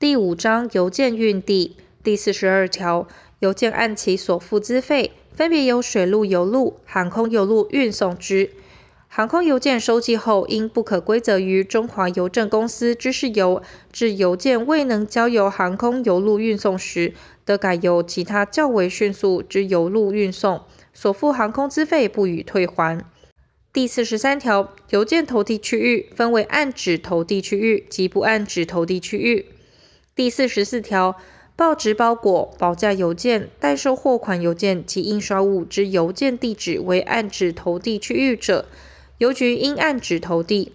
第五章邮件运递第四十二条，邮件按其所付资费，分别由水路邮路、航空邮路运送之。航空邮件收寄后，因不可归责于中华邮政公司之事由，致邮件未能交由航空邮路运送时，得改由其他较为迅速之邮路运送，所付航空资费不予退还。第四十三条，邮件投递区域分为按址投递区域及不按址投递区域。第四十四条，报纸包裹、保价邮件、代收货款邮件及印刷物之邮件地址为按址投递区域者，邮局应按址投递。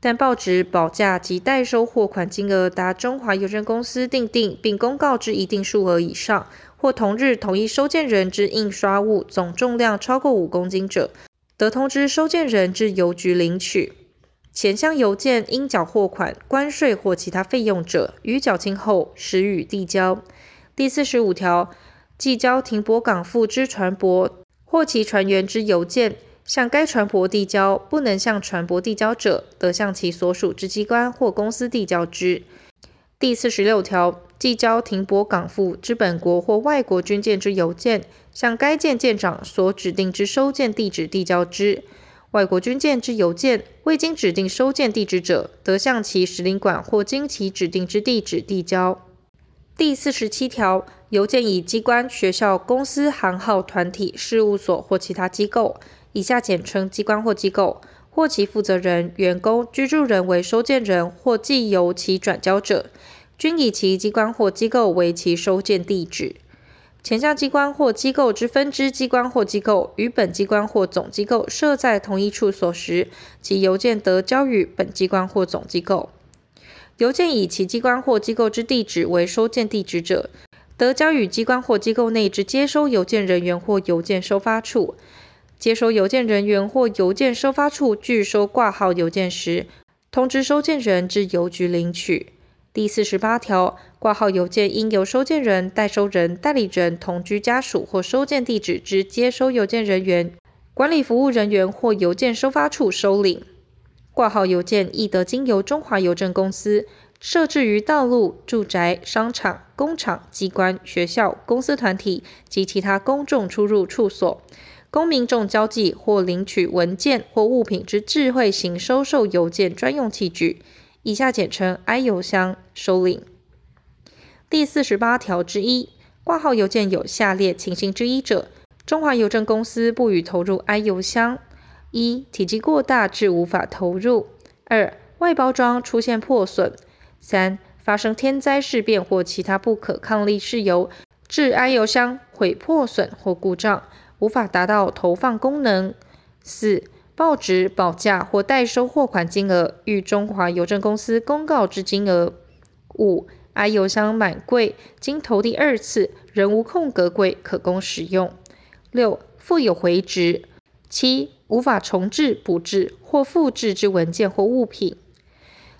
但报纸、保价及代收货款金额达中华邮政公司订定并公告之一定数额以上，或同日同一收件人之印刷物总重量超过五公斤者，得通知收件人至邮局领取。前项邮件应缴货款、关税或其他费用者，于缴清后时予递交。第四十五条，寄交停泊港埠之船舶或其船员之邮件，向该船舶递交，不能向船舶递交者，得向其所属之机关或公司递交之。第四十六条，寄交停泊港埠之本国或外国军舰之邮件，向该舰舰长所指定之收件地址递交之。外国军舰之邮件未经指定收件地址者，得向其使领馆或经其指定之地址递交。第四十七条，邮件以机关、学校、公司、行号、团体、事务所或其他机构（以下简称机关或机构）或其负责人、员工、居住人为收件人或寄由其转交者，均以其机关或机构为其收件地址。前项机关或机构之分支机关或机构与本机关或总机构设在同一处所时，其邮件得交予本机关或总机构。邮件以其机关或机构之地址为收件地址者，得交予机关或机构内之接收邮件人员或邮件收发处。接收邮件人员或邮件收发处拒收挂号邮件时，通知收件人至邮局领取。第四十八条，挂号邮件应由收件人、代收人、代理人、同居家属或收件地址之接收邮件人员、管理服务人员或邮件收发处收领。挂号邮件亦得经由中华邮政公司设置于道路、住宅、商场、工厂、机关、学校、公司团体及其他公众出入处所，公民众交寄或领取文件或物品之智慧型收受邮件专用器具。以下简称 I 邮箱收领。第四十八条之一，挂号邮件有下列情形之一者，中华邮政公司不予投入 I 邮箱：一、体积过大致无法投入；二、外包装出现破损；三、发生天灾事变或其他不可抗力事由，致 I 邮箱毁破损或故障，无法达到投放功能；四、报纸、保价或代收货款金额与中华邮政公司公告之金额。五、I 邮箱满柜，经投递二次仍无空格柜可供使用。六、附有回执。七、无法重制、补制或复制之文件或物品。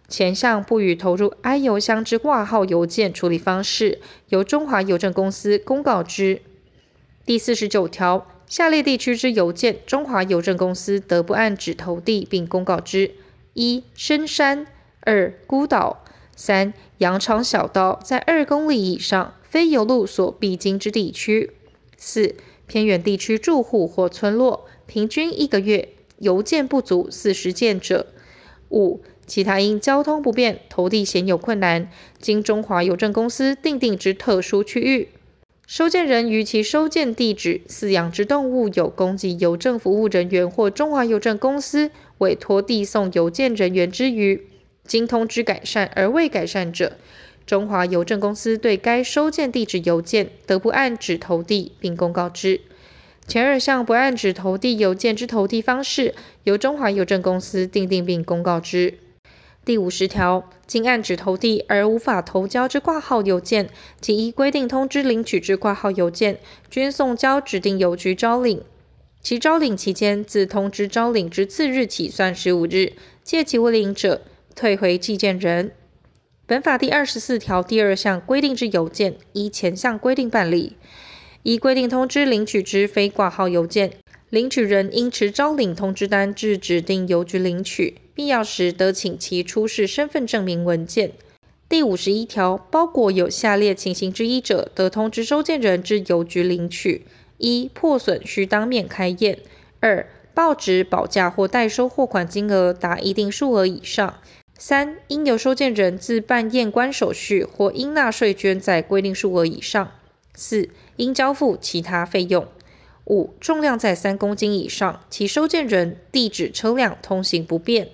前项不予投入 I 邮箱之挂号邮件处理方式，由中华邮政公司公告之。第四十九条。下列地区之邮件，中华邮政公司得不按址投递，并公告之：一、深山；二、孤岛；三、羊肠小道在二公里以上，非邮路所必经之地区；四、偏远地区住户或村落，平均一个月邮件不足四十件者；五、其他因交通不便，投递鲜有困难，经中华邮政公司订定之特殊区域。收件人于其收件地址饲养之动物有供给邮政服务人员或中华邮政公司委托递送邮件人员之余，经通知改善而未改善者，中华邮政公司对该收件地址邮件得不按址投递，并公告之。前二项不按址投递邮件之投递方式，由中华邮政公司订定并公告之。第五十条，经按址投递而无法投交之挂号邮件，及依规定通知领取之挂号邮件，均送交指定邮局招领。其招领期间，自通知招领之次日起算十五日，届期未领者，退回寄件人。本法第二十四条第二项规定之邮件，依前项规定办理。依规定通知领取之非挂号邮件，领取人应持招领通知单至指定邮局领取。必要时得请其出示身份证明文件。第五十一条，包裹有下列情形之一者，得通知收件人至邮局领取：一、破损需当面开验；二、报纸、保价或代收货款金额达一定数额以上；三、应由收件人自办验关手续或应纳税捐在规定数额以上；四、应交付其他费用；五、重量在三公斤以上，其收件人、地址、车辆通行不便。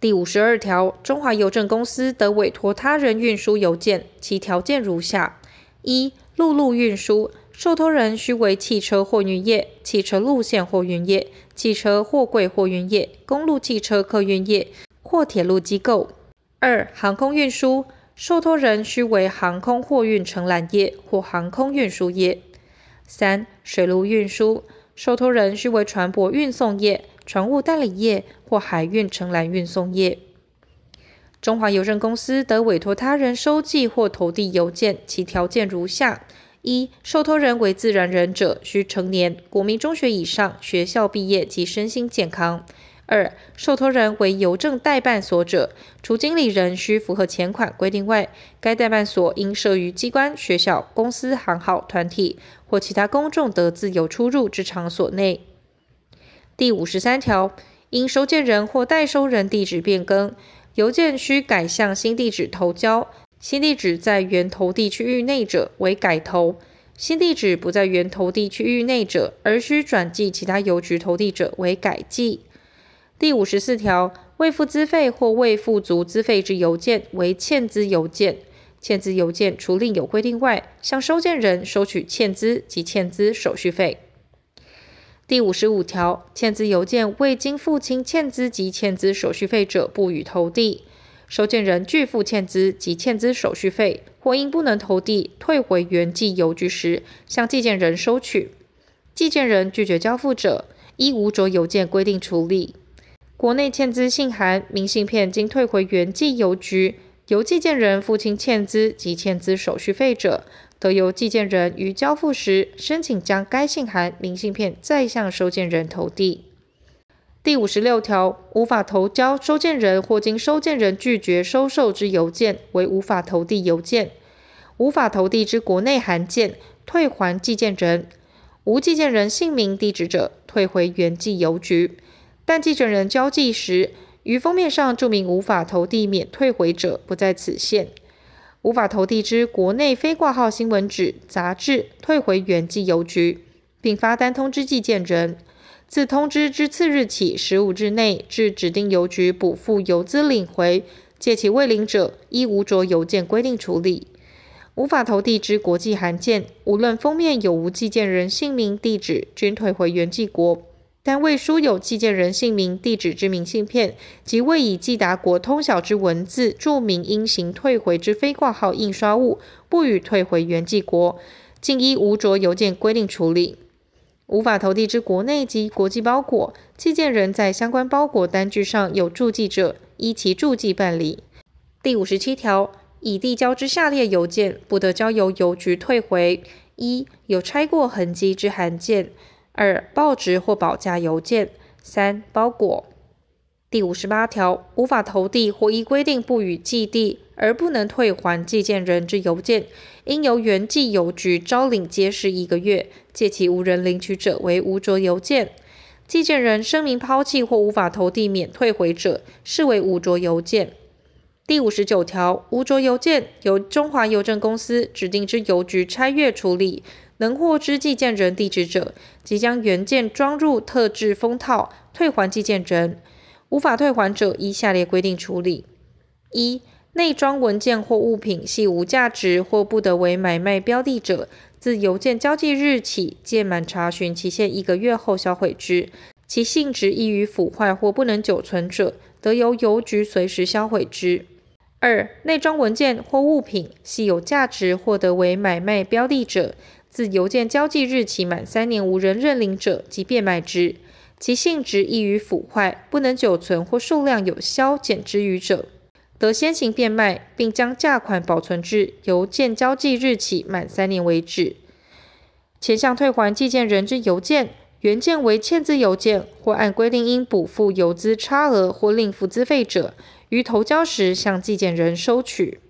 第五十二条，中华邮政公司得委托他人运输邮件，其条件如下：一、陆路运输，受托人须为汽车货运业、汽车路线货运业、汽车货柜货运业、公路汽车客运业或铁路机构；二、航空运输，受托人须为航空货运承揽业或航空运输业；三、水路运输，受托人须为船舶运送业。船务代理业或海运承揽运送业，中华邮政公司得委托他人收寄或投递邮件，其条件如下：一、受托人为自然人者，需成年，国民中学以上，学校毕业及身心健康；二、受托人为邮政代办所者，除经理人需符合前款规定外，该代办所应设于机关、学校、公司、行号、团体或其他公众得自由出入之场所内。第五十三条，因收件人或代收人地址变更，邮件需改向新地址投交。新地址在原投递区域内者为改投；新地址不在原投递区域内者，而需转寄其他邮局投递者为改寄。第五十四条，未付资费或未付足资费之邮件为欠资邮件。欠资邮件除另有规定外，向收件人收取欠资及欠资手续费。第五十五条，欠资邮件未经付清欠资及欠资手续费者，不予投递。收件人拒付欠资及欠资手续费，或因不能投递，退回原寄邮局时，向寄件人收取。寄件人拒绝交付者，依无着邮件规定处理。国内欠资信函、明信片经退回原寄邮局，由寄件人付清欠资及欠资手续费者，得由寄件人于交付时申请将该信函、明信片再向收件人投递。第五十六条，无法投交收件人或经收件人拒绝收受之邮件为无法投递邮件。无法投递之国内函件，退还寄件人。无寄件人姓名、地址者，退回原寄邮局。但寄件人交寄时，于封面上注明无法投递免退回者，不在此限。无法投递之国内非挂号新闻纸、杂志，退回原寄邮局，并发单通知寄件人。自通知之次日起十五日内，至指定邮局补付邮资领回。届期未领者，依无着邮件规定处理。无法投递之国际函件，无论封面有无寄件人姓名、地址，均退回原寄国。但未书有寄件人姓名、地址之明信片，及未以寄达国通晓之文字注明应行退回之非挂号印刷物，不予退回原寄国，径依无着邮件规定处理。无法投递之国内及国际包裹，寄件人在相关包裹单据上有注记者，依其注记办理。第五十七条，已递交之下列邮件，不得交由邮局退回：一、有拆过痕迹之函件。二、报纸或保价邮件；三、包裹。第五十八条，无法投递或依规定不予寄递而不能退还寄件人之邮件，应由原寄邮局招领揭示一个月，届期无人领取者为无着邮件。寄件人声明抛弃或无法投递免退回者，视为无着邮件。第五十九条，无着邮件由中华邮政公司指定之邮局拆阅处理。能获知寄件人地址者，即将原件装入特制封套，退还寄件人。无法退还者，依下列规定处理：一、内装文件或物品系无价值或不得为买卖标的者，自邮件交寄日起届满查询期限一个月后销毁之；其性质易于腐坏或不能久存者，得由邮局随时销毁之。二、内装文件或物品系有价值或得为买卖标的者。自邮件交寄日起满三年无人认领者，即变卖之；其性质易于腐坏，不能久存或数量有消减之虞者，得先行变卖，并将价款保存至邮件交寄日起满三年为止。前项退还寄件人之邮件，原件为欠资邮件，或按规定应补付邮资差额或另付资费者，于投交时向寄件人收取。